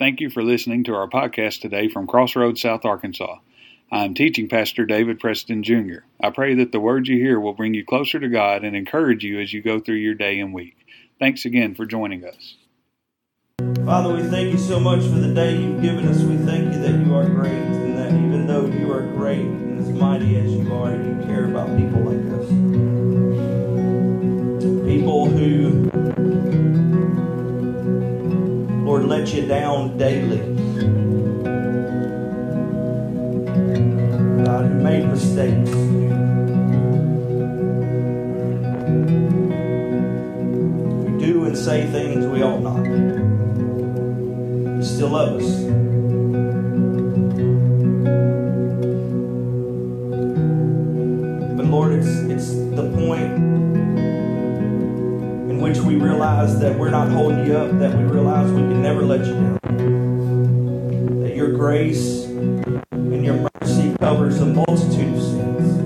Thank you for listening to our podcast today from Crossroads, South Arkansas. I am teaching Pastor David Preston Jr. I pray that the words you hear will bring you closer to God and encourage you as you go through your day and week. Thanks again for joining us. Father, we thank you so much for the day you've given us. We thank you that you are great and that even though you are great and as mighty as you are, you care about people let you down daily. God, who made mistakes. We do and say things we ought not. You still love us. But Lord, it's it's the point which we realize that we're not holding you up, that we realize we can never let you down. That your grace and your mercy covers a multitude of sins.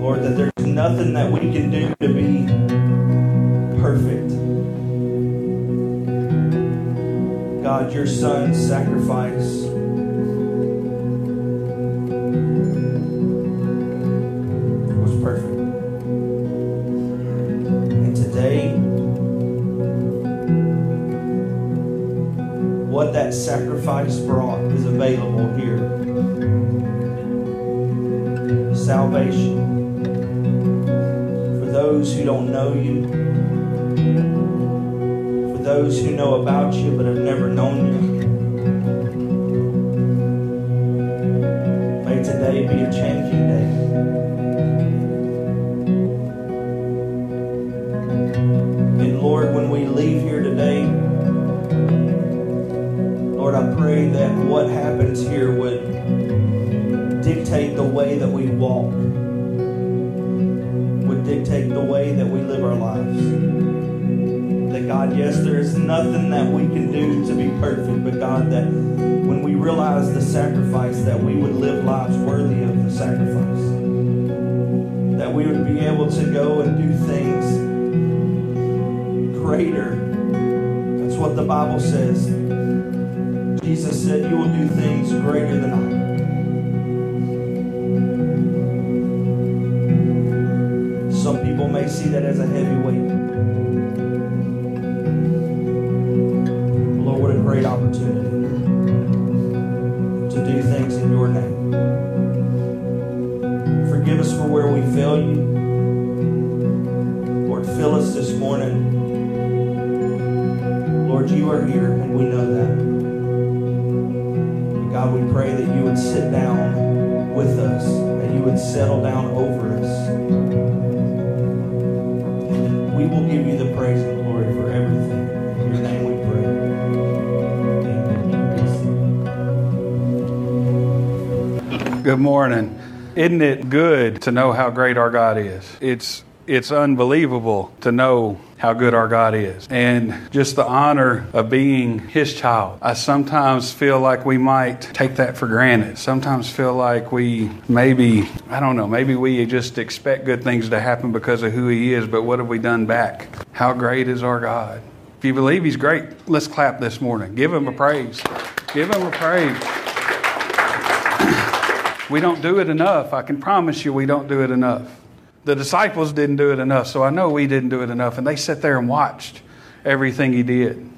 Lord, that there's nothing that we can do to be perfect. God, your son's sacrifice that sacrifice brought is available here. Salvation. For those who don't know you, for those who know about you but have never known you. May today be a changing day. And Lord, when we leave here today, Lord, I pray that what happens here would dictate the way that we walk, would dictate the way that we live our lives. That God, yes, there is nothing that we can do to be perfect, but God, that when we realize the sacrifice, that we would live lives worthy of the sacrifice. That we would be able to go and do things greater. That's what the Bible says Jesus said, You will do things greater than I. Some people may see that as a heavy weight. Lord, what a great opportunity to do things in your name. Forgive us for where we fail you. Lord, fill us this morning. Lord, you are here, and we know that. God, we pray that you would sit down with us, that you would settle down over us. We will give you the praise and glory for everything. In your name we pray. Amen. Good morning. Isn't it good to know how great our God is? It's it's unbelievable to know how good our God is and just the honor of being His child. I sometimes feel like we might take that for granted. Sometimes feel like we maybe, I don't know, maybe we just expect good things to happen because of who He is, but what have we done back? How great is our God? If you believe He's great, let's clap this morning. Give Him a praise. Give Him a praise. we don't do it enough. I can promise you we don't do it enough the disciples didn't do it enough, so I know we didn't do it enough. And they sat there and watched everything he did.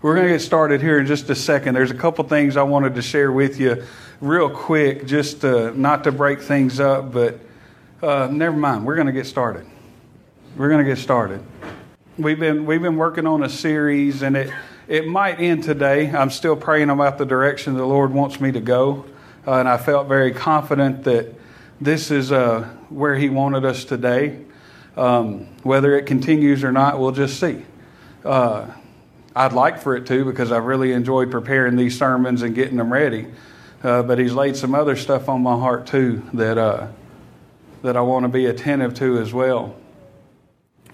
We're going to get started here in just a second. There's a couple things I wanted to share with you real quick, just to, not to break things up, but uh, never mind. We're going to get started. We're going to get started. We've been we've been working on a series, and it it might end today. I'm still praying about the direction the Lord wants me to go, uh, and I felt very confident that this is uh, where He wanted us today. Um, whether it continues or not, we'll just see. Uh, I'd like for it to because I've really enjoyed preparing these sermons and getting them ready. Uh, but He's laid some other stuff on my heart too that uh, that I want to be attentive to as well.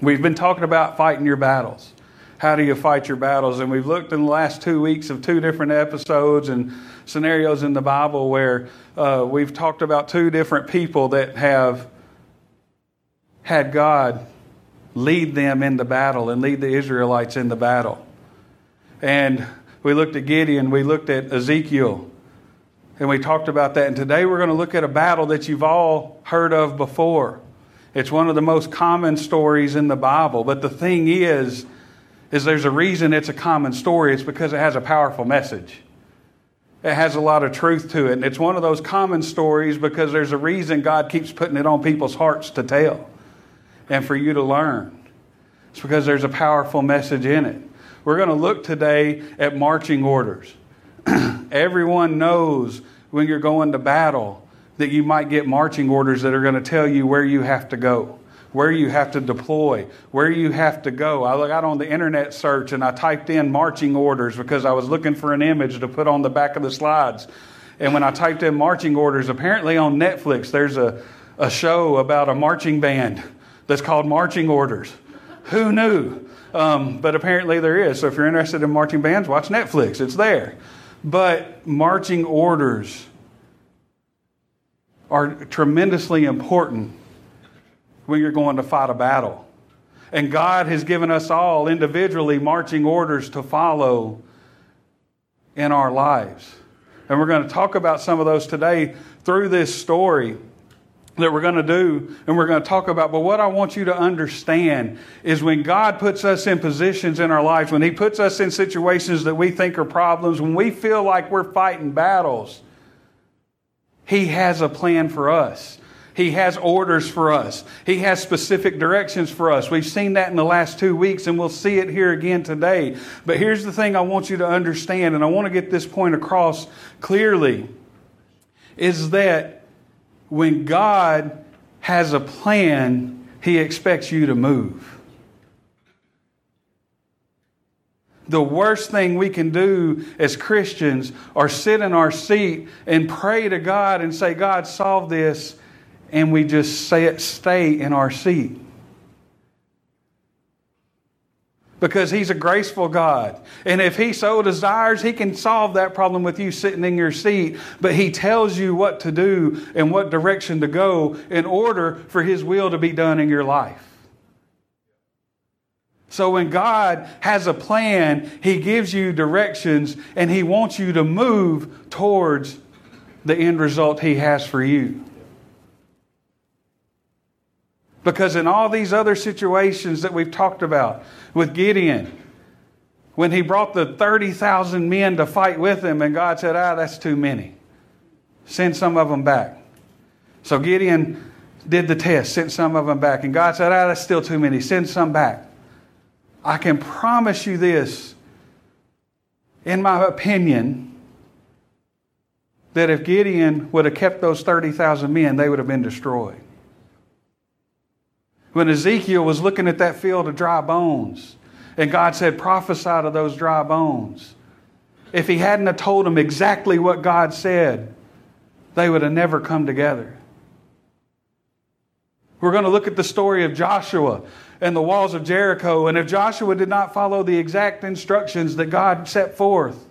We've been talking about fighting your battles. How do you fight your battles? And we've looked in the last two weeks of two different episodes and scenarios in the Bible where uh, we've talked about two different people that have had God lead them in the battle and lead the Israelites in the battle. And we looked at Gideon, we looked at Ezekiel, and we talked about that. And today we're going to look at a battle that you've all heard of before. It's one of the most common stories in the Bible. But the thing is, is there's a reason it's a common story. It's because it has a powerful message. It has a lot of truth to it. And it's one of those common stories because there's a reason God keeps putting it on people's hearts to tell and for you to learn. It's because there's a powerful message in it. We're going to look today at marching orders. Everyone knows when you're going to battle that you might get marching orders that are going to tell you where you have to go, where you have to deploy, where you have to go. I got on the internet search and I typed in marching orders because I was looking for an image to put on the back of the slides. And when I typed in marching orders, apparently on Netflix there's a, a show about a marching band that's called Marching Orders. Who knew? Um, but apparently there is. So if you're interested in marching bands, watch Netflix. It's there. But marching orders are tremendously important when you're going to fight a battle. And God has given us all individually marching orders to follow in our lives. And we're going to talk about some of those today through this story that we're going to do and we're going to talk about. But what I want you to understand is when God puts us in positions in our lives, when He puts us in situations that we think are problems, when we feel like we're fighting battles, He has a plan for us. He has orders for us. He has specific directions for us. We've seen that in the last two weeks, and we'll see it here again today. But here's the thing I want you to understand, and I want to get this point across clearly is that when God has a plan, He expects you to move. The worst thing we can do as Christians are sit in our seat and pray to God and say, God, solve this, and we just say it, stay in our seat because He's a graceful God. And if He so desires, He can solve that problem with you sitting in your seat. But He tells you what to do and what direction to go in order for His will to be done in your life. So when God has a plan, He gives you directions and He wants you to move towards the end result He has for you. Because in all these other situations that we've talked about, with Gideon, when he brought the 30,000 men to fight with him, and God said, Ah, that's too many. Send some of them back. So Gideon did the test, sent some of them back, and God said, Ah, that's still too many. Send some back. I can promise you this, in my opinion, that if Gideon would have kept those 30,000 men, they would have been destroyed. When Ezekiel was looking at that field of dry bones, and God said, prophesy to those dry bones. If he hadn't have told them exactly what God said, they would have never come together. We're going to look at the story of Joshua and the walls of Jericho. And if Joshua did not follow the exact instructions that God set forth,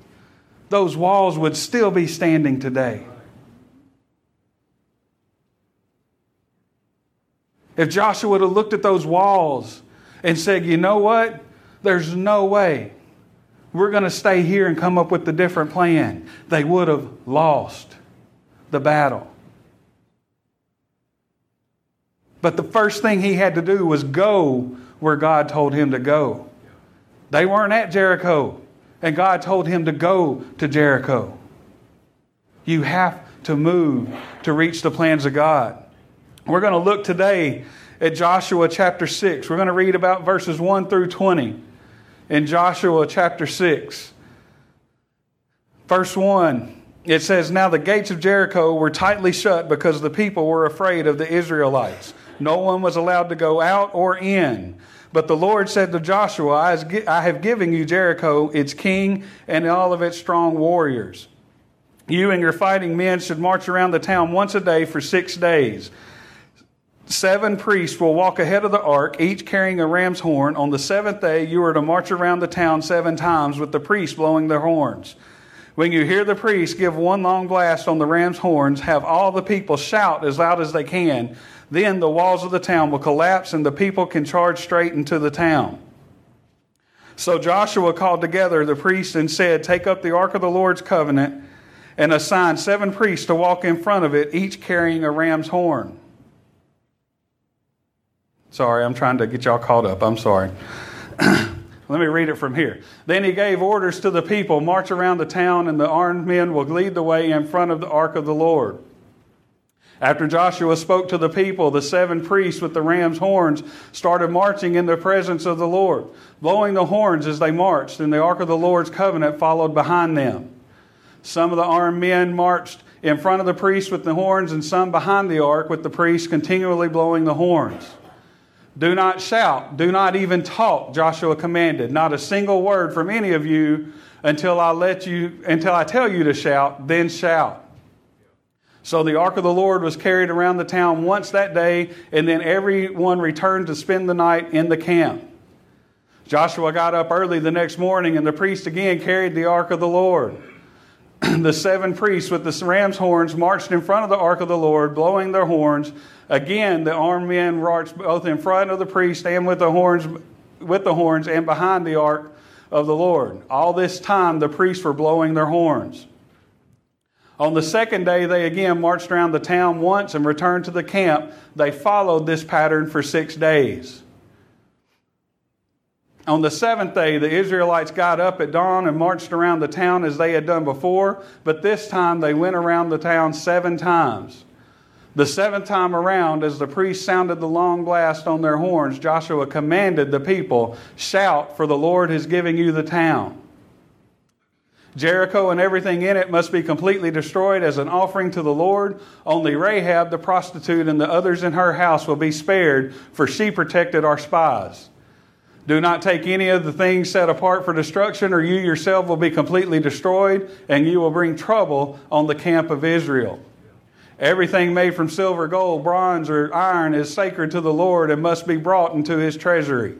those walls would still be standing today. If Joshua would have looked at those walls and said, you know what? There's no way we're going to stay here and come up with a different plan, they would have lost the battle. But the first thing he had to do was go where God told him to go. They weren't at Jericho, and God told him to go to Jericho. You have to move to reach the plans of God. We're going to look today at Joshua chapter 6. We're going to read about verses 1 through 20 in Joshua chapter 6. Verse 1, it says, Now the gates of Jericho were tightly shut because the people were afraid of the Israelites. No one was allowed to go out or in. But the Lord said to Joshua, I have given you Jericho, its king, and all of its strong warriors. You and your fighting men should march around the town once a day for six days. Seven priests will walk ahead of the ark, each carrying a ram's horn. On the seventh day, you are to march around the town seven times with the priests blowing their horns. When you hear the priests give one long blast on the ram's horns, have all the people shout as loud as they can. Then the walls of the town will collapse and the people can charge straight into the town. So Joshua called together the priests and said, Take up the ark of the Lord's covenant and assign seven priests to walk in front of it, each carrying a ram's horn. Sorry, I'm trying to get y'all caught up. I'm sorry. Let me read it from here. Then he gave orders to the people march around the town, and the armed men will lead the way in front of the ark of the Lord. After Joshua spoke to the people, the seven priests with the ram's horns started marching in the presence of the Lord, blowing the horns as they marched, and the ark of the Lord's covenant followed behind them. Some of the armed men marched in front of the priests with the horns, and some behind the ark with the priests continually blowing the horns. Do not shout, do not even talk, Joshua commanded. Not a single word from any of you until I let you until I tell you to shout, then shout. So the ark of the Lord was carried around the town once that day, and then everyone returned to spend the night in the camp. Joshua got up early the next morning, and the priest again carried the ark of the Lord. the seven priests with the ram's horns marched in front of the ark of the Lord, blowing their horns. Again, the armed men marched both in front of the priest and with the horns, with the horns and behind the ark of the Lord. All this time, the priests were blowing their horns. On the second day, they again marched around the town once and returned to the camp. They followed this pattern for six days. On the seventh day, the Israelites got up at dawn and marched around the town as they had done before, but this time they went around the town seven times. The seventh time around, as the priests sounded the long blast on their horns, Joshua commanded the people, Shout, for the Lord is giving you the town. Jericho and everything in it must be completely destroyed as an offering to the Lord. Only Rahab, the prostitute, and the others in her house will be spared, for she protected our spies. Do not take any of the things set apart for destruction, or you yourself will be completely destroyed, and you will bring trouble on the camp of Israel. Everything made from silver, gold, bronze, or iron is sacred to the Lord and must be brought into his treasury.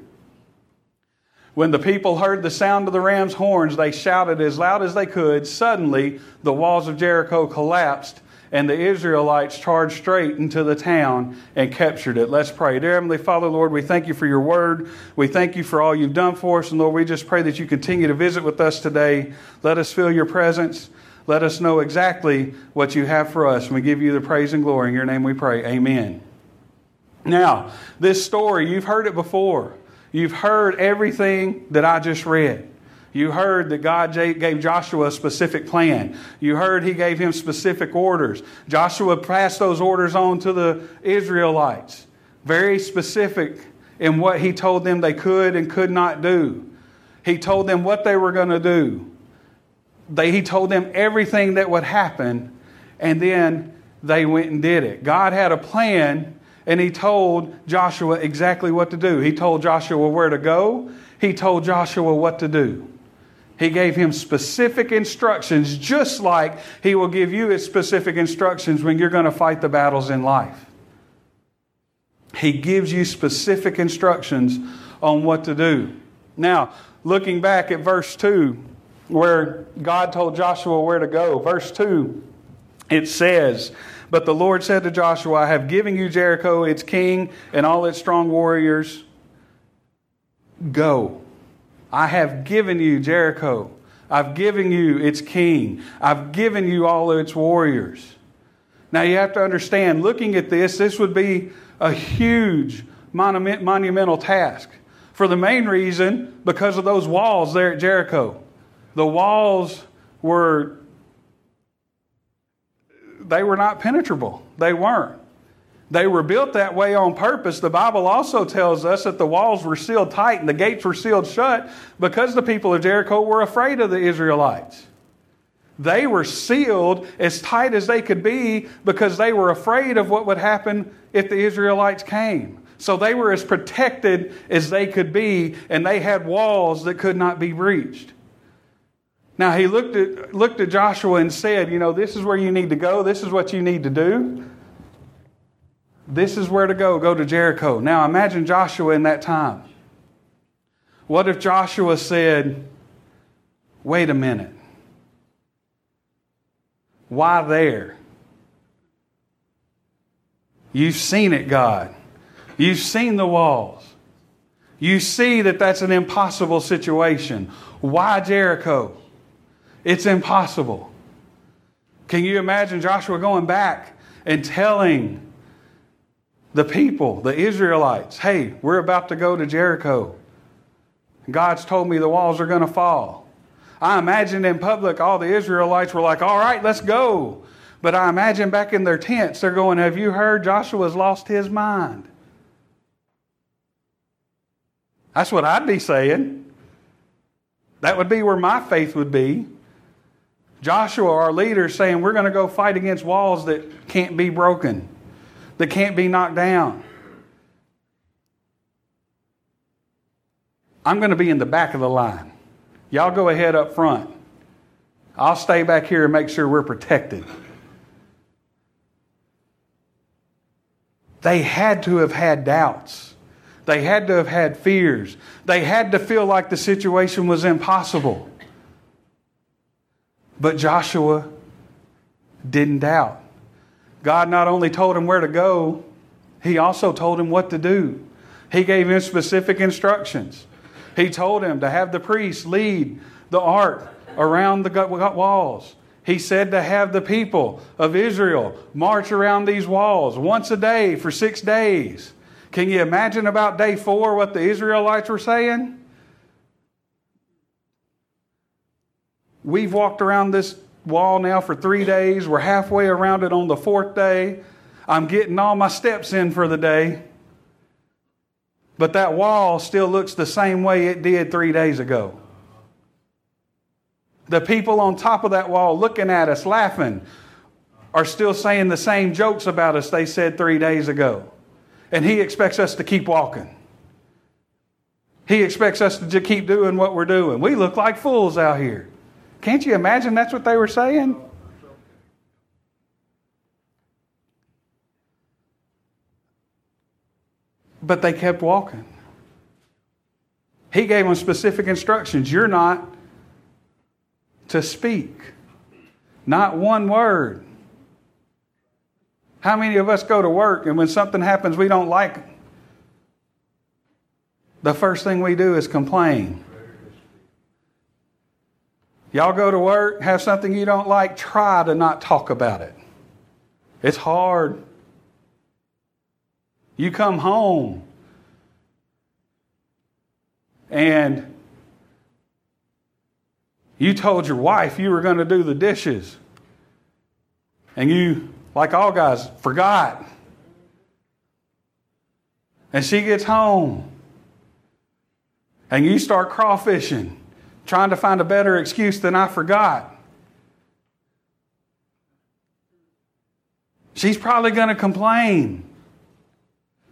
When the people heard the sound of the ram's horns, they shouted as loud as they could. Suddenly, the walls of Jericho collapsed and the Israelites charged straight into the town and captured it. Let's pray. Dear Heavenly Father, Lord, we thank you for your word. We thank you for all you've done for us. And Lord, we just pray that you continue to visit with us today. Let us feel your presence. Let us know exactly what you have for us. We give you the praise and glory. In your name we pray. Amen. Now, this story, you've heard it before. You've heard everything that I just read. You heard that God gave Joshua a specific plan. You heard he gave him specific orders. Joshua passed those orders on to the Israelites, very specific in what he told them they could and could not do. He told them what they were going to do. They, he told them everything that would happen, and then they went and did it. God had a plan, and he told Joshua exactly what to do. He told Joshua where to go, he told Joshua what to do. He gave him specific instructions, just like He will give you specific instructions when you're going to fight the battles in life. He gives you specific instructions on what to do. Now, looking back at verse 2, where God told Joshua where to go, verse 2, it says, But the Lord said to Joshua, I have given you Jericho, its king, and all its strong warriors. Go. I have given you Jericho. I've given you its king. I've given you all its warriors. Now you have to understand, looking at this, this would be a huge monument, monumental task. For the main reason, because of those walls there at Jericho. The walls were, they were not penetrable. They weren't. They were built that way on purpose. The Bible also tells us that the walls were sealed tight and the gates were sealed shut because the people of Jericho were afraid of the Israelites. They were sealed as tight as they could be because they were afraid of what would happen if the Israelites came. So they were as protected as they could be, and they had walls that could not be breached. Now he looked at, looked at Joshua and said, You know, this is where you need to go, this is what you need to do. This is where to go. Go to Jericho. Now imagine Joshua in that time. What if Joshua said, Wait a minute. Why there? You've seen it, God. You've seen the walls. You see that that's an impossible situation. Why Jericho? It's impossible. Can you imagine Joshua going back and telling the people, the Israelites, hey, we're about to go to Jericho? God's told me the walls are going to fall. I imagine in public all the Israelites were like, all right, let's go. But I imagine back in their tents, they're going, Have you heard Joshua's lost his mind? That's what I'd be saying. That would be where my faith would be. Joshua, our leader, saying, We're going to go fight against walls that can't be broken, that can't be knocked down. I'm going to be in the back of the line. Y'all go ahead up front. I'll stay back here and make sure we're protected. They had to have had doubts. They had to have had fears. They had to feel like the situation was impossible. But Joshua didn't doubt. God not only told him where to go, he also told him what to do. He gave him specific instructions. He told him to have the priests lead the ark around the walls. He said to have the people of Israel march around these walls once a day for six days. Can you imagine about day four what the Israelites were saying? We've walked around this wall now for three days. We're halfway around it on the fourth day. I'm getting all my steps in for the day. But that wall still looks the same way it did three days ago. The people on top of that wall looking at us, laughing, are still saying the same jokes about us they said three days ago. And He expects us to keep walking. He expects us to keep doing what we're doing. We look like fools out here. Can't you imagine that's what they were saying? But they kept walking. He gave them specific instructions. You're not to speak. Not one word. How many of us go to work and when something happens we don't like, the first thing we do is complain? Y'all go to work, have something you don't like, try to not talk about it. It's hard. You come home and you told your wife you were going to do the dishes. And you, like all guys, forgot. And she gets home. And you start crawfishing, trying to find a better excuse than I forgot. She's probably going to complain.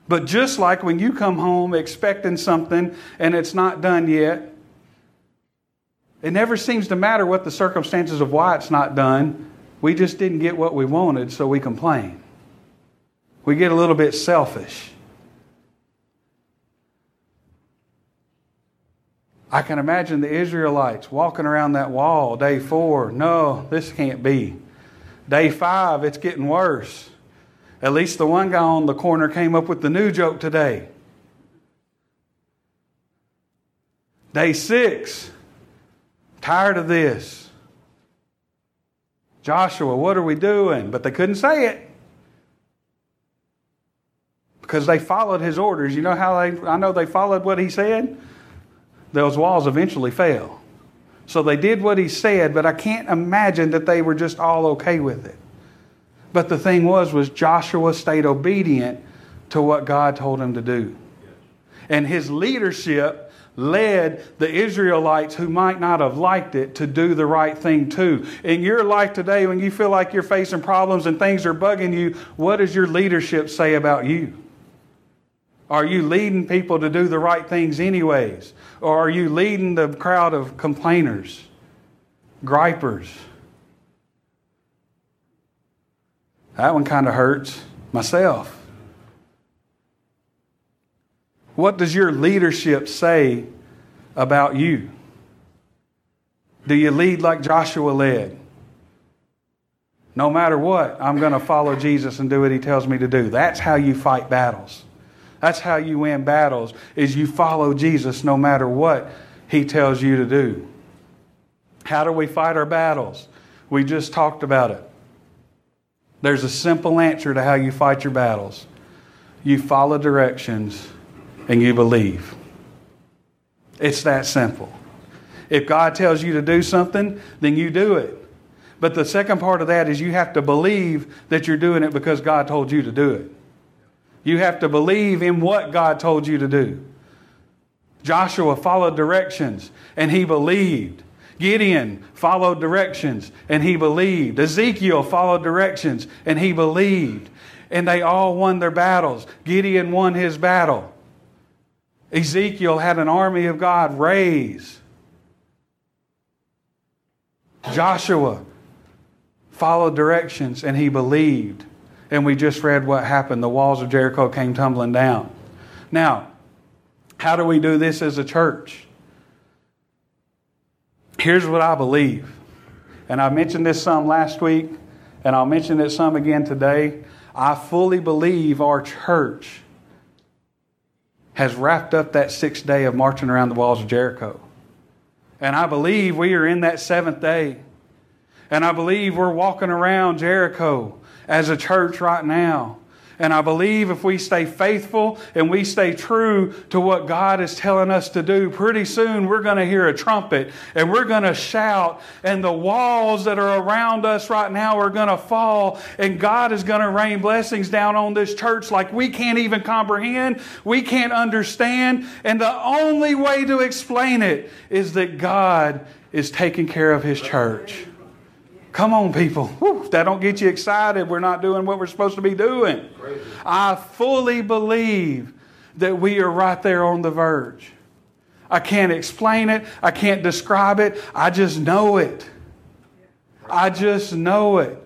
But just like when you come home expecting something and it's not done yet, it never seems to matter what the circumstances of why it's not done. We just didn't get what we wanted, so we complain. We get a little bit selfish. I can imagine the Israelites walking around that wall day four. No, this can't be. Day five, it's getting worse. At least the one guy on the corner came up with the new joke today. Day six, Tired of this. Joshua, what are we doing? But they couldn't say it because they followed his orders. You know how they, I know they followed what he said? Those walls eventually fell. So they did what he said, but I can't imagine that they were just all okay with it. But the thing was, was Joshua stayed obedient to what God told him to do. And his leadership led the Israelites who might not have liked it to do the right thing too. In your life today, when you feel like you're facing problems and things are bugging you, what does your leadership say about you? Are you leading people to do the right things anyways? Or are you leading the crowd of complainers, gripers? That one kind of hurts myself. What does your leadership say about you? Do you lead like Joshua led? No matter what, I'm going to follow Jesus and do what he tells me to do. That's how you fight battles. That's how you win battles is you follow Jesus no matter what he tells you to do. How do we fight our battles? We just talked about it. There's a simple answer to how you fight your battles. You follow directions and you believe. It's that simple. If God tells you to do something, then you do it. But the second part of that is you have to believe that you're doing it because God told you to do it. You have to believe in what God told you to do. Joshua followed directions and he believed. Gideon followed directions and he believed. Ezekiel followed directions and he believed. And they all won their battles. Gideon won his battle. Ezekiel had an army of God raised. Joshua followed directions and he believed. And we just read what happened. The walls of Jericho came tumbling down. Now, how do we do this as a church? Here's what I believe. And I mentioned this some last week, and I'll mention it some again today. I fully believe our church has wrapped up that sixth day of marching around the walls of Jericho. And I believe we are in that seventh day. And I believe we're walking around Jericho as a church right now. And I believe if we stay faithful and we stay true to what God is telling us to do, pretty soon we're going to hear a trumpet and we're going to shout, and the walls that are around us right now are going to fall, and God is going to rain blessings down on this church like we can't even comprehend, we can't understand. And the only way to explain it is that God is taking care of His church. Come on, people. Whew, that don't get you excited. We're not doing what we're supposed to be doing. I fully believe that we are right there on the verge. I can't explain it. I can't describe it. I just know it. I just know it.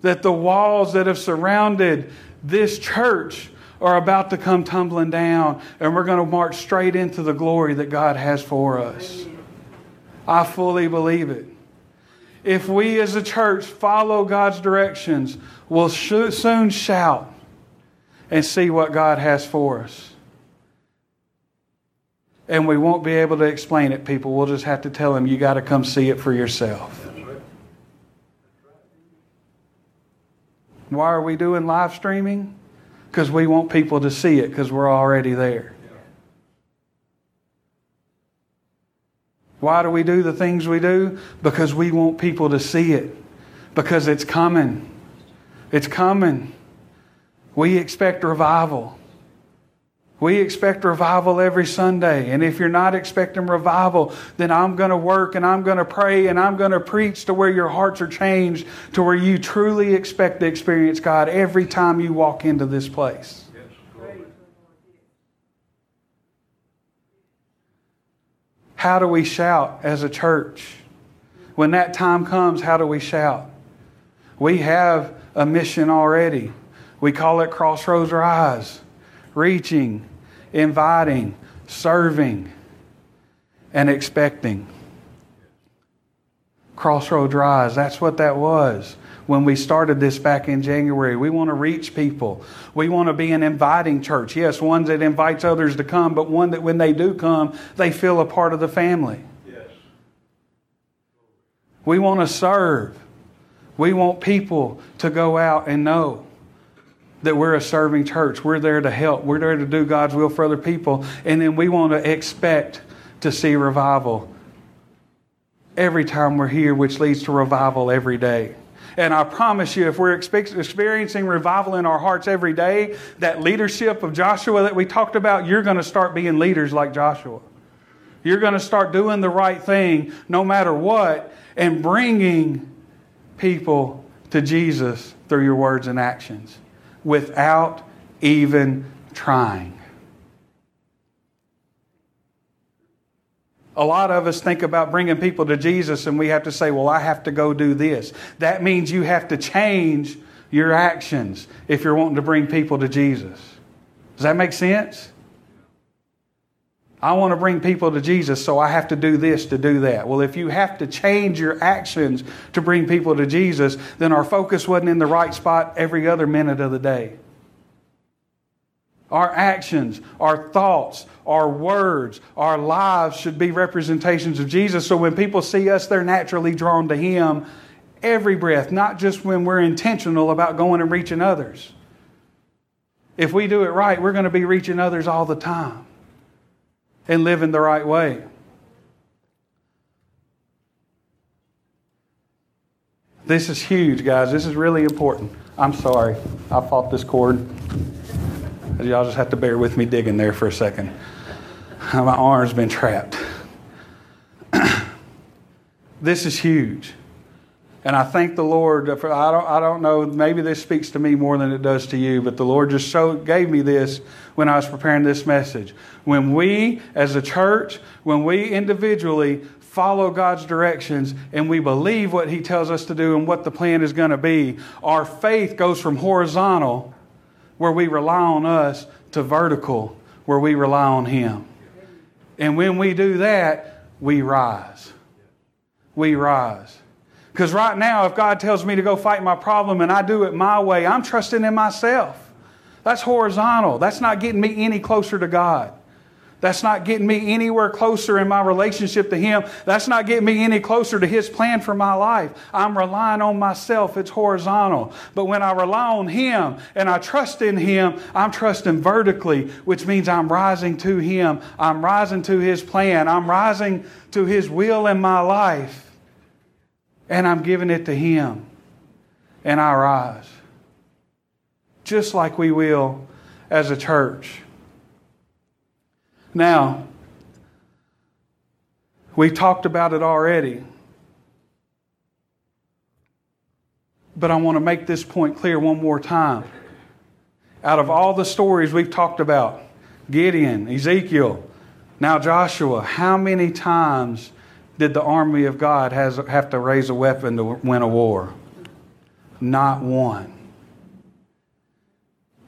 That the walls that have surrounded this church are about to come tumbling down, and we're going to march straight into the glory that God has for us. I fully believe it if we as a church follow God's directions, we'll soon shout and see what God has for us. And we won't be able to explain it, people. We'll just have to tell them, you got to come see it for yourself. Why are we doing live streaming? Because we want people to see it because we're already there. Why do we do the things we do? Because we want people to see it. Because it's coming. It's coming. We expect revival. We expect revival every Sunday. And if you're not expecting revival, then I'm going to work and I'm going to pray and I'm going to preach to where your hearts are changed, to where you truly expect to experience God every time you walk into this place. How do we shout as a church? When that time comes, how do we shout? We have a mission already. We call it Crossroads Rise reaching, inviting, serving, and expecting. Crossroads Rise, that's what that was when we started this back in January. We want to reach people. We want to be an inviting church. Yes, one that invites others to come, but one that when they do come, they feel a part of the family. Yes. We want to serve. We want people to go out and know that we're a serving church. We're there to help. We're there to do God's will for other people. And then we want to expect to see revival every time we're here, which leads to revival every day. And I promise you, if we're experiencing revival in our hearts every day, that leadership of Joshua that we talked about, you're going to start being leaders like Joshua. You're going to start doing the right thing no matter what and bringing people to Jesus through your words and actions without even trying. A lot of us think about bringing people to Jesus and we have to say, well, I have to go do this. That means you have to change your actions if you're wanting to bring people to Jesus. Does that make sense? I want to bring people to Jesus, so I have to do this to do that. Well, if you have to change your actions to bring people to Jesus, then our focus wasn't in the right spot every other minute of the day. Our actions, our thoughts, our words, our lives should be representations of Jesus. So when people see us, they're naturally drawn to Him every breath, not just when we're intentional about going and reaching others. If we do it right, we're going to be reaching others all the time and living the right way. This is huge, guys. This is really important. I'm sorry. I fought this cord. Y'all just have to bear with me digging there for a second. My arm's been trapped. this is huge. And I thank the Lord for, I don't, I don't know, maybe this speaks to me more than it does to you, but the Lord just so gave me this when I was preparing this message. When we, as a church, when we individually follow God's directions and we believe what He tells us to do and what the plan is going to be, our faith goes from horizontal, where we rely on us, to vertical, where we rely on Him. And when we do that, we rise. We rise. Because right now, if God tells me to go fight my problem and I do it my way, I'm trusting in myself. That's horizontal. That's not getting me any closer to God. That's not getting me anywhere closer in my relationship to Him. That's not getting me any closer to His plan for my life. I'm relying on myself. It's horizontal. But when I rely on Him and I trust in Him, I'm trusting vertically, which means I'm rising to Him. I'm rising to His plan. I'm rising to His will in my life and I'm giving it to Him and I rise. Just like we will as a church. Now, we talked about it already. But I want to make this point clear one more time. Out of all the stories we've talked about, Gideon, Ezekiel, now Joshua, how many times did the army of God has, have to raise a weapon to win a war? Not one.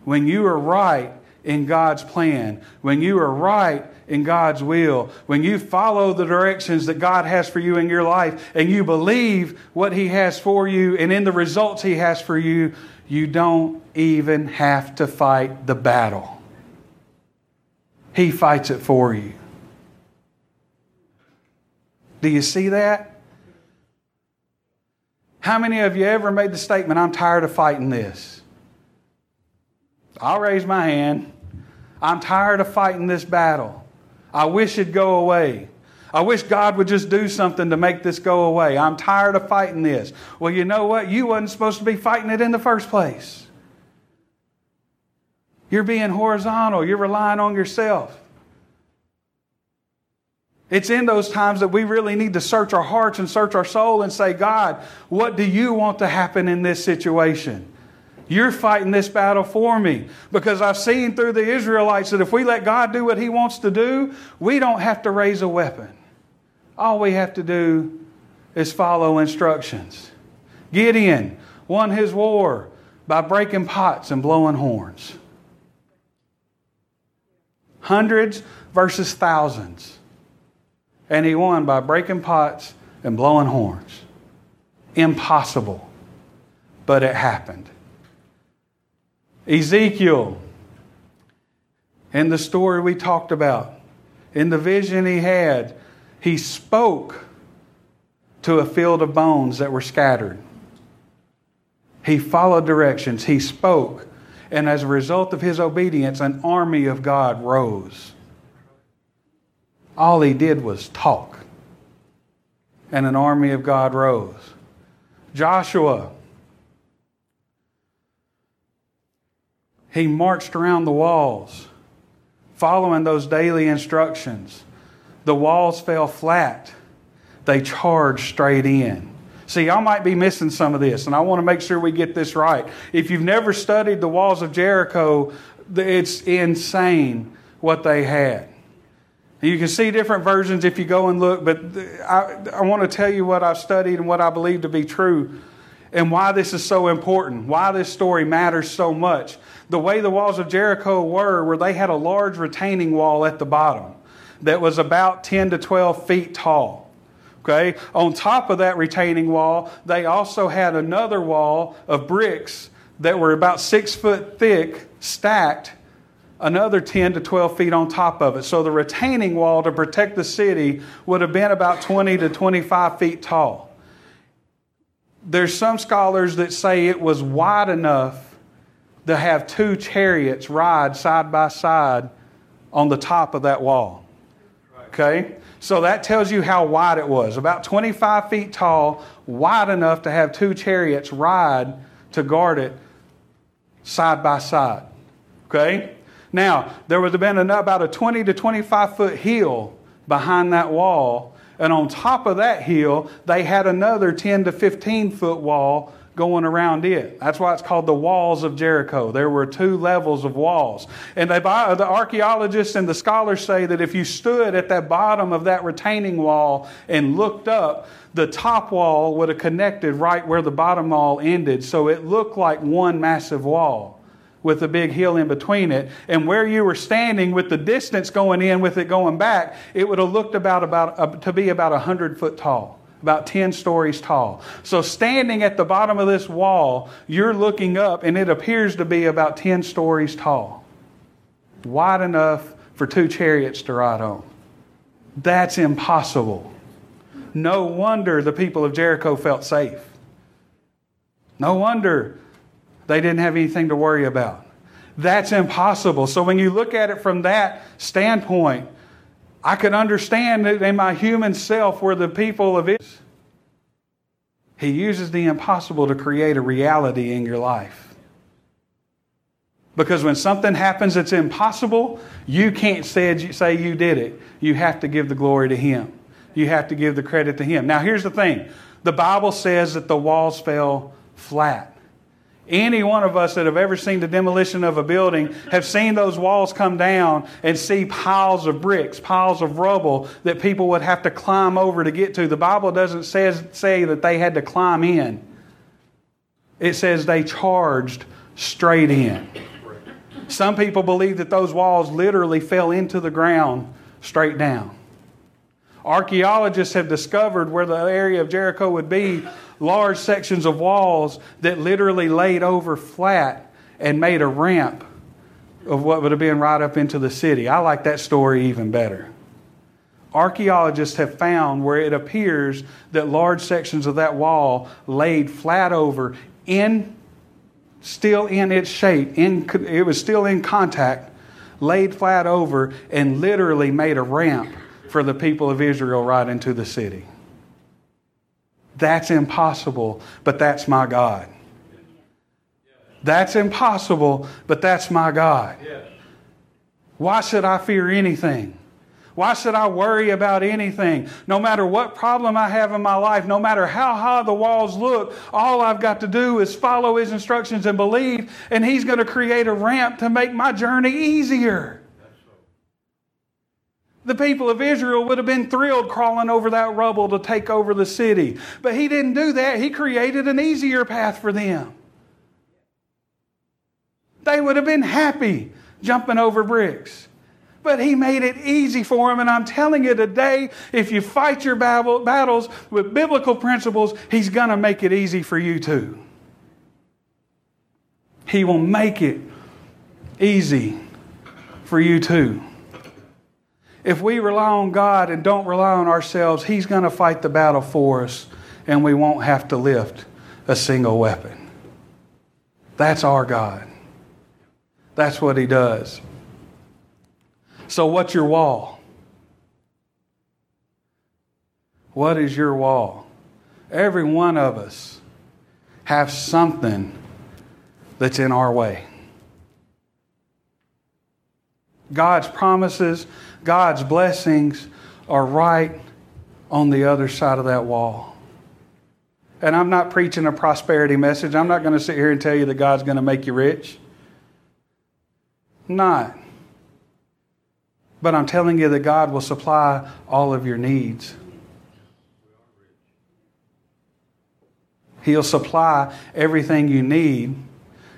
When you are right in God's plan, when you are right in God's will, when you follow the directions that God has for you in your life and you believe what He has for you and in the results He has for you, you don't even have to fight the battle. He fights it for you. Do you see that? How many of you ever made the statement, I'm tired of fighting this? I'll raise my hand. I'm tired of fighting this battle. I wish it'd go away. I wish God would just do something to make this go away. I'm tired of fighting this. Well, you know what? You wasn't supposed to be fighting it in the first place. You're being horizontal. You're relying on yourself. It's in those times that we really need to search our hearts and search our soul and say, God, what do you want to happen in this situation? You're fighting this battle for me. Because I've seen through the Israelites that if we let God do what He wants to do, we don't have to raise a weapon. All we have to do is follow instructions. Gideon won his war by breaking pots and blowing horns. Hundreds versus thousands. And he won by breaking pots and blowing horns. Impossible. But it happened. Ezekiel, in the story we talked about, in the vision he had, he spoke to a field of bones that were scattered. He followed directions, he spoke, and as a result of his obedience, an army of God rose. All he did was talk. And an army of God rose. Joshua, he marched around the walls, following those daily instructions. The walls fell flat, they charged straight in. See, y'all might be missing some of this, and I want to make sure we get this right. If you've never studied the walls of Jericho, it's insane what they had. You can see different versions if you go and look, but I, I want to tell you what I've studied and what I believe to be true and why this is so important, why this story matters so much. The way the walls of Jericho were, where they had a large retaining wall at the bottom. that was about 10 to 12 feet tall. Okay? On top of that retaining wall, they also had another wall of bricks that were about six foot thick, stacked, another 10 to 12 feet on top of it. So the retaining wall to protect the city would have been about 20 to 25 feet tall. There's some scholars that say it was wide enough to have two chariots ride side by side on the top of that wall. Okay? So that tells you how wide it was. About 25 feet tall, wide enough to have two chariots ride to guard it side by side. Okay? Now, there would have been about a 20 to 25 foot hill behind that wall. And on top of that hill, they had another 10 to 15 foot wall going around it. That's why it's called the walls of Jericho. There were two levels of walls. And they, the archaeologists and the scholars say that if you stood at that bottom of that retaining wall and looked up, the top wall would have connected right where the bottom wall ended. So it looked like one massive wall with a big hill in between it. And where you were standing with the distance going in with it going back, it would have looked about, about uh, to be about 100 foot tall about 10 stories tall. So, standing at the bottom of this wall, you're looking up, and it appears to be about 10 stories tall, wide enough for two chariots to ride on. That's impossible. No wonder the people of Jericho felt safe. No wonder they didn't have anything to worry about. That's impossible. So, when you look at it from that standpoint, I could understand that in my human self where the people of Israel. He uses the impossible to create a reality in your life. Because when something happens that's impossible, you can't say, say you did it. You have to give the glory to Him. You have to give the credit to Him. Now, here's the thing the Bible says that the walls fell flat. Any one of us that have ever seen the demolition of a building have seen those walls come down and see piles of bricks, piles of rubble that people would have to climb over to get to. The Bible doesn't say, say that they had to climb in, it says they charged straight in. Some people believe that those walls literally fell into the ground straight down. Archaeologists have discovered where the area of Jericho would be large sections of walls that literally laid over flat and made a ramp of what would have been right up into the city. I like that story even better. Archaeologists have found where it appears that large sections of that wall laid flat over in still in its shape, in, it was still in contact, laid flat over, and literally made a ramp for the people of Israel right into the city. That's impossible, but that's my God. That's impossible, but that's my God. Why should I fear anything? Why should I worry about anything? No matter what problem I have in my life, no matter how high the walls look, all I've got to do is follow His instructions and believe, and He's going to create a ramp to make my journey easier the people of Israel would have been thrilled crawling over that rubble to take over the city. But he didn't do that. He created an easier path for them. They would have been happy jumping over bricks. But he made it easy for them. And I'm telling you today, if you fight your battles with biblical principles, he's going to make it easy for you too. He will make it easy for you too. If we rely on God and don't rely on ourselves, He's going to fight the battle for us and we won't have to lift a single weapon. That's our God. That's what He does. So, what's your wall? What is your wall? Every one of us have something that's in our way. God's promises God's blessings are right on the other side of that wall. And I'm not preaching a prosperity message. I'm not going to sit here and tell you that God's going to make you rich. Not. But I'm telling you that God will supply all of your needs. He'll supply everything you need.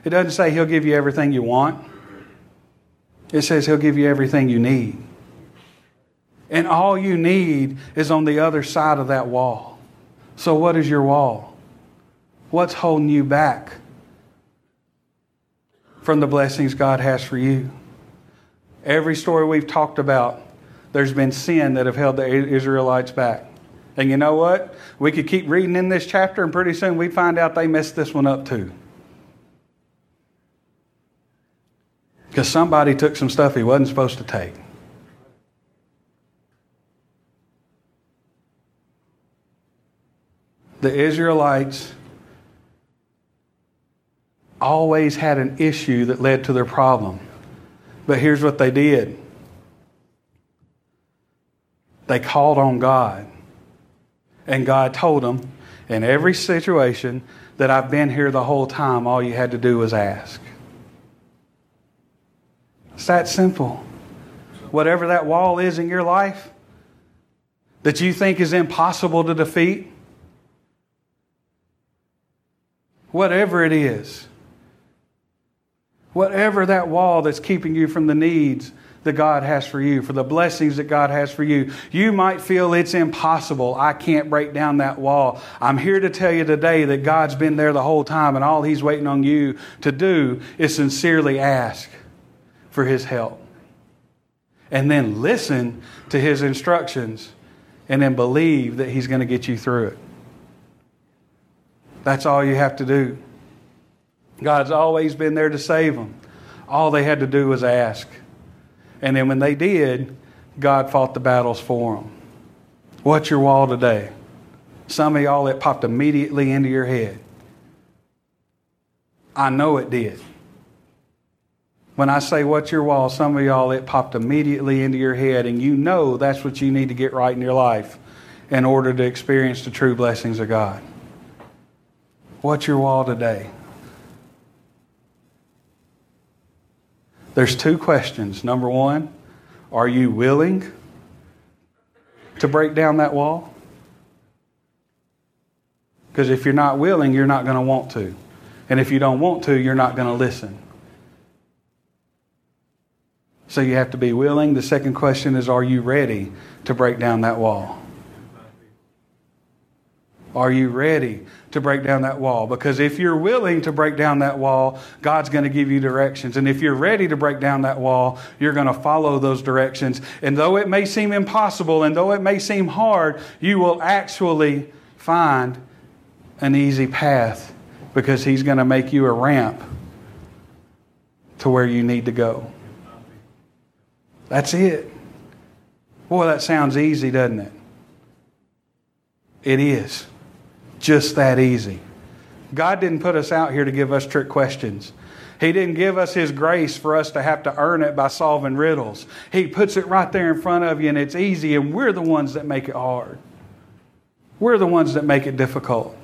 It doesn't say He'll give you everything you want, it says He'll give you everything you need. And all you need is on the other side of that wall. So, what is your wall? What's holding you back from the blessings God has for you? Every story we've talked about, there's been sin that have held the Israelites back. And you know what? We could keep reading in this chapter, and pretty soon we'd find out they messed this one up too. Because somebody took some stuff he wasn't supposed to take. The Israelites always had an issue that led to their problem. But here's what they did they called on God. And God told them, in every situation, that I've been here the whole time. All you had to do was ask. It's that simple. Whatever that wall is in your life that you think is impossible to defeat, whatever it is, whatever that wall that's keeping you from the needs that God has for you, for the blessings that God has for you. You might feel it's impossible. I can't break down that wall. I'm here to tell you today that God's been there the whole time, and all He's waiting on you to do is sincerely ask for His help. And then listen to His instructions, and then believe that He's going to get you through it. That's all you have to do. God's always been there to save them. All they had to do was ask. And then when they did, God fought the battles for them. What's your wall today? Some of y'all, it popped immediately into your head. I know it did. When I say what's your wall, some of y'all, it popped immediately into your head, and you know that's what you need to get right in your life in order to experience the true blessings of God. What's your wall today? There's two questions. Number one, are you willing to break down that wall? Because if you're not willing, you're not going to want to. And if you don't want to, you're not going to listen. So you have to be willing. The second question is Are you ready to break down that wall? Are you ready to break down that wall? Because if you're willing to break down that wall, God's going to give you directions. And if you're ready to break down that wall, you're going to follow those directions. And though it may seem impossible and though it may seem hard, you will actually find an easy path because He's going to make you a ramp to where you need to go. That's it. Boy, that sounds easy, doesn't it? It is. Just that easy. God didn't put us out here to give us trick questions. He didn't give us His grace for us to have to earn it by solving riddles. He puts it right there in front of you and it's easy, and we're the ones that make it hard. We're the ones that make it difficult.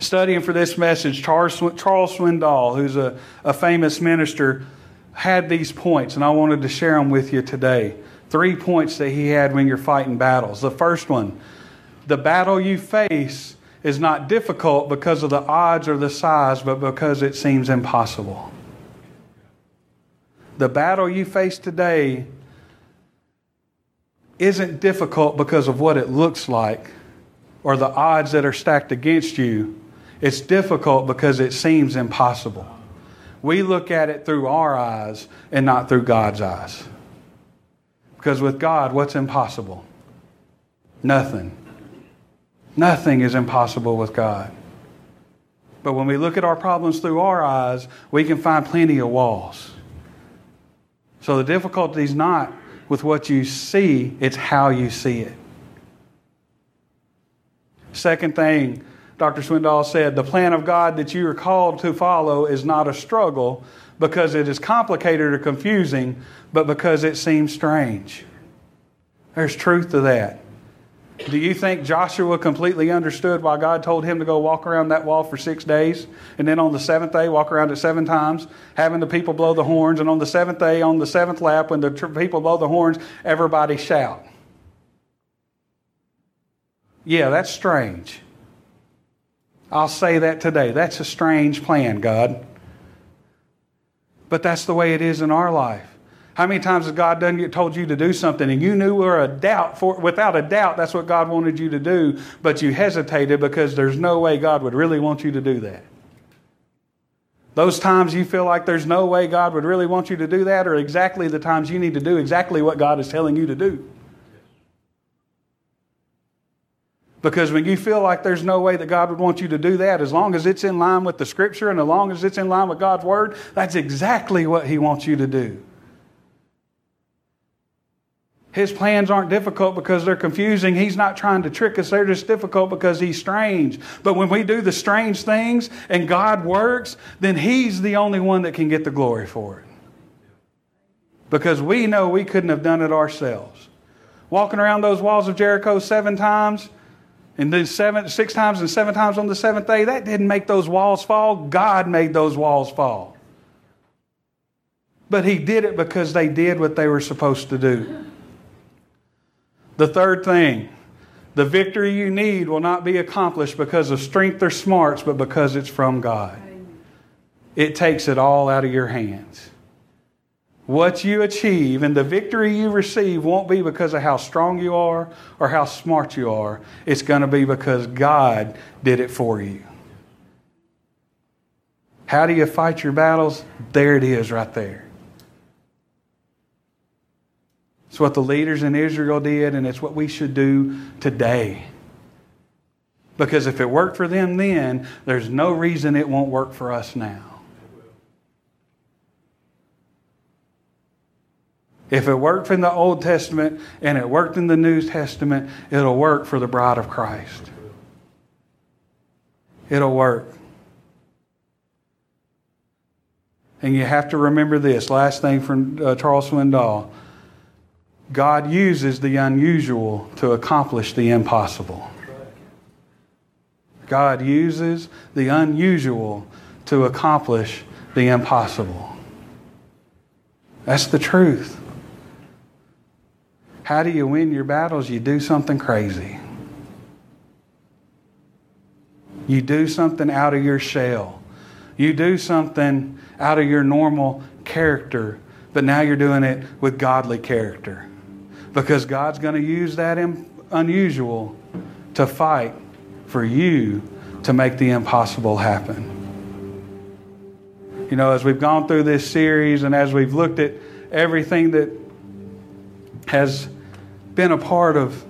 Studying for this message, Charles, Swindoll, who's a, a famous minister, had these points, and I wanted to share them with you today. Three points that he had when you're fighting battles. The first one the battle you face is not difficult because of the odds or the size, but because it seems impossible. The battle you face today isn't difficult because of what it looks like or the odds that are stacked against you. It's difficult because it seems impossible. We look at it through our eyes and not through God's eyes. Because with God, what's impossible? Nothing. Nothing is impossible with God. But when we look at our problems through our eyes, we can find plenty of walls. So the difficulty is not with what you see, it's how you see it. Second thing, Dr. Swindoll said the plan of God that you are called to follow is not a struggle because it is complicated or confusing, but because it seems strange. There's truth to that. Do you think Joshua completely understood why God told him to go walk around that wall for six days and then on the seventh day walk around it seven times, having the people blow the horns, and on the seventh day, on the seventh lap, when the people blow the horns, everybody shout? Yeah, that's strange. I'll say that today. That's a strange plan, God. But that's the way it is in our life. How many times has God done told you to do something and you knew a doubt for without a doubt that's what God wanted you to do, but you hesitated because there's no way God would really want you to do that? Those times you feel like there's no way God would really want you to do that are exactly the times you need to do exactly what God is telling you to do. Because when you feel like there's no way that God would want you to do that, as long as it's in line with the Scripture and as long as it's in line with God's Word, that's exactly what He wants you to do. His plans aren't difficult because they're confusing. He's not trying to trick us. They're just difficult because He's strange. But when we do the strange things and God works, then He's the only one that can get the glory for it. Because we know we couldn't have done it ourselves. Walking around those walls of Jericho seven times, and then seven, six times and seven times on the seventh day, that didn't make those walls fall. God made those walls fall. But He did it because they did what they were supposed to do. The third thing the victory you need will not be accomplished because of strength or smarts, but because it's from God. It takes it all out of your hands. What you achieve and the victory you receive won't be because of how strong you are or how smart you are. It's going to be because God did it for you. How do you fight your battles? There it is right there. It's what the leaders in Israel did, and it's what we should do today. Because if it worked for them then, there's no reason it won't work for us now. If it worked in the Old Testament and it worked in the New Testament, it'll work for the bride of Christ. It'll work. And you have to remember this last thing from uh, Charles Swindoll God uses the unusual to accomplish the impossible. God uses the unusual to accomplish the impossible. That's the truth. How do you win your battles? You do something crazy. You do something out of your shell. You do something out of your normal character, but now you're doing it with godly character because God's going to use that unusual to fight for you to make the impossible happen. You know, as we've gone through this series and as we've looked at everything that has been a part of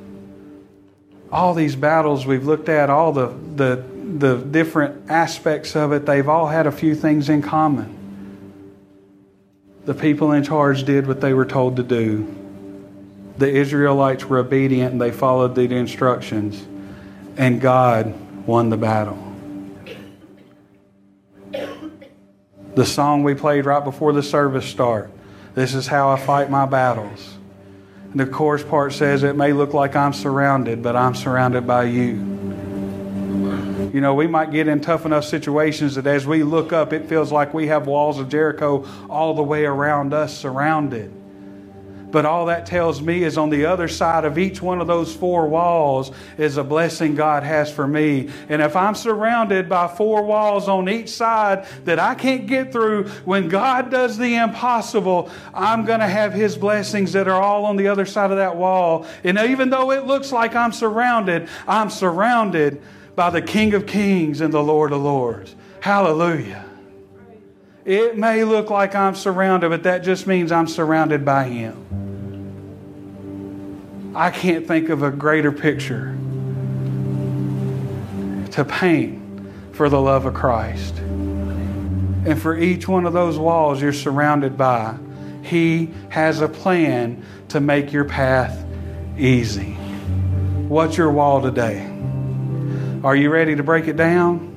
all these battles we've looked at, all the, the, the different aspects of it, they've all had a few things in common. The people in charge did what they were told to do the Israelites were obedient and they followed the instructions, and God won the battle. The song we played right before the service start. This is how I fight my battles. And the chorus part says, It may look like I'm surrounded, but I'm surrounded by you. You know, we might get in tough enough situations that as we look up, it feels like we have walls of Jericho all the way around us surrounded. But all that tells me is on the other side of each one of those four walls is a blessing God has for me. And if I'm surrounded by four walls on each side that I can't get through, when God does the impossible, I'm going to have His blessings that are all on the other side of that wall. And even though it looks like I'm surrounded, I'm surrounded by the King of Kings and the Lord of Lords. Hallelujah. It may look like I'm surrounded, but that just means I'm surrounded by Him. I can't think of a greater picture to paint for the love of Christ. And for each one of those walls you're surrounded by, He has a plan to make your path easy. What's your wall today? Are you ready to break it down?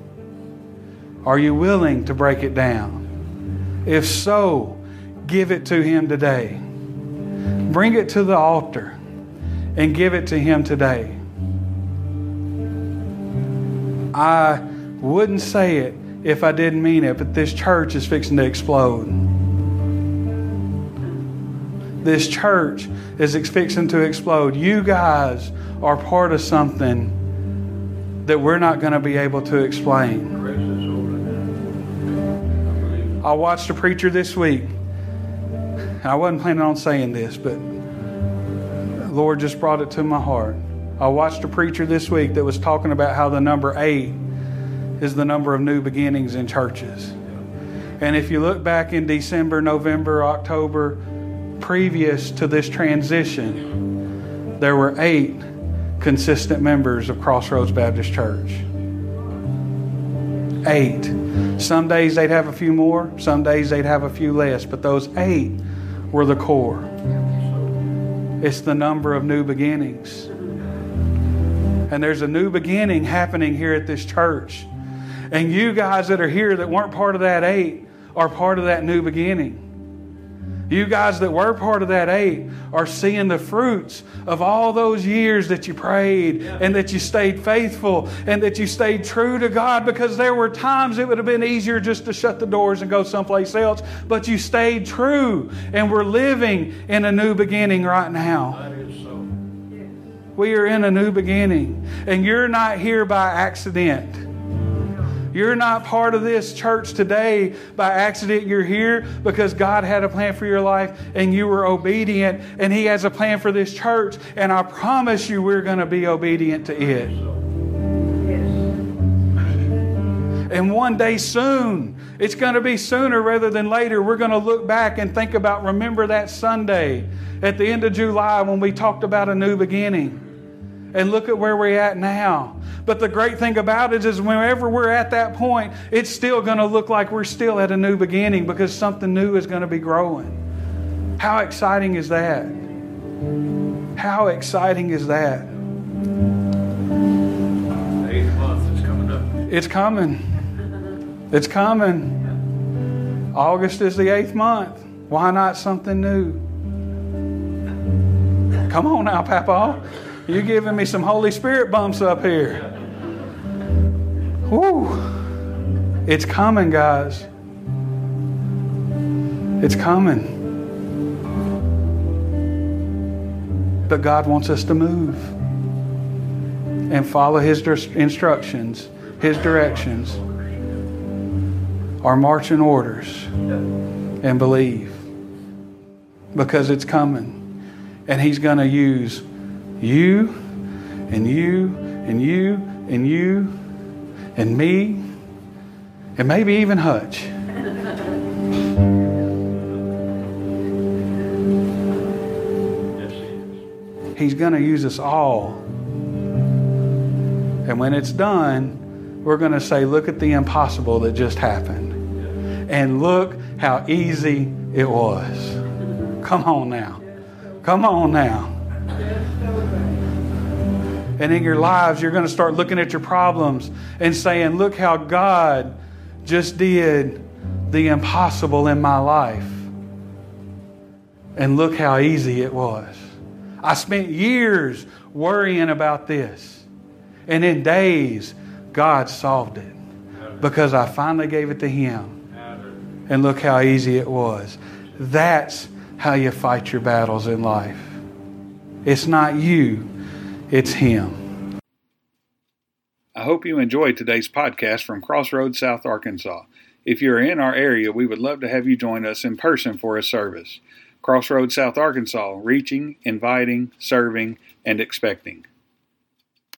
Are you willing to break it down? If so, give it to Him today. Bring it to the altar and give it to Him today. I wouldn't say it if I didn't mean it, but this church is fixing to explode. This church is fixing to explode. You guys are part of something that we're not going to be able to explain. I watched a preacher this week I wasn't planning on saying this, but Lord just brought it to my heart. I watched a preacher this week that was talking about how the number eight is the number of new beginnings in churches. And if you look back in December, November, October, previous to this transition, there were eight consistent members of Crossroads Baptist Church. Eight. Some days they'd have a few more, some days they'd have a few less, but those eight were the core. It's the number of new beginnings. And there's a new beginning happening here at this church. And you guys that are here that weren't part of that eight are part of that new beginning. You guys that were part of that eight are seeing the fruits of all those years that you prayed and that you stayed faithful and that you stayed true to God because there were times it would have been easier just to shut the doors and go someplace else, but you stayed true and we're living in a new beginning right now. We are in a new beginning, and you're not here by accident. You're not part of this church today by accident. You're here because God had a plan for your life and you were obedient, and He has a plan for this church. And I promise you, we're going to be obedient to it. And one day soon, it's going to be sooner rather than later, we're going to look back and think about remember that Sunday at the end of July when we talked about a new beginning. And look at where we're at now. But the great thing about it is, whenever we're at that point, it's still going to look like we're still at a new beginning because something new is going to be growing. How exciting is that? How exciting is that? eighth month is coming up. It's coming. It's coming. August is the eighth month. Why not something new? Come on now, Papa. You're giving me some Holy Spirit bumps up here. Whoo! It's coming, guys. It's coming. But God wants us to move and follow His instructions, His directions, our marching orders, and believe. Because it's coming. And He's going to use you and you and you and you and me, and maybe even Hutch. He's going to use us all. And when it's done, we're going to say, Look at the impossible that just happened. And look how easy it was. Come on now. Come on now. And in your lives, you're going to start looking at your problems and saying, Look how God just did the impossible in my life. And look how easy it was. I spent years worrying about this. And in days, God solved it because I finally gave it to Him. And look how easy it was. That's how you fight your battles in life. It's not you, it's Him. I hope you enjoyed today's podcast from Crossroads, South Arkansas. If you are in our area, we would love to have you join us in person for a service. Crossroads, South Arkansas, reaching, inviting, serving, and expecting.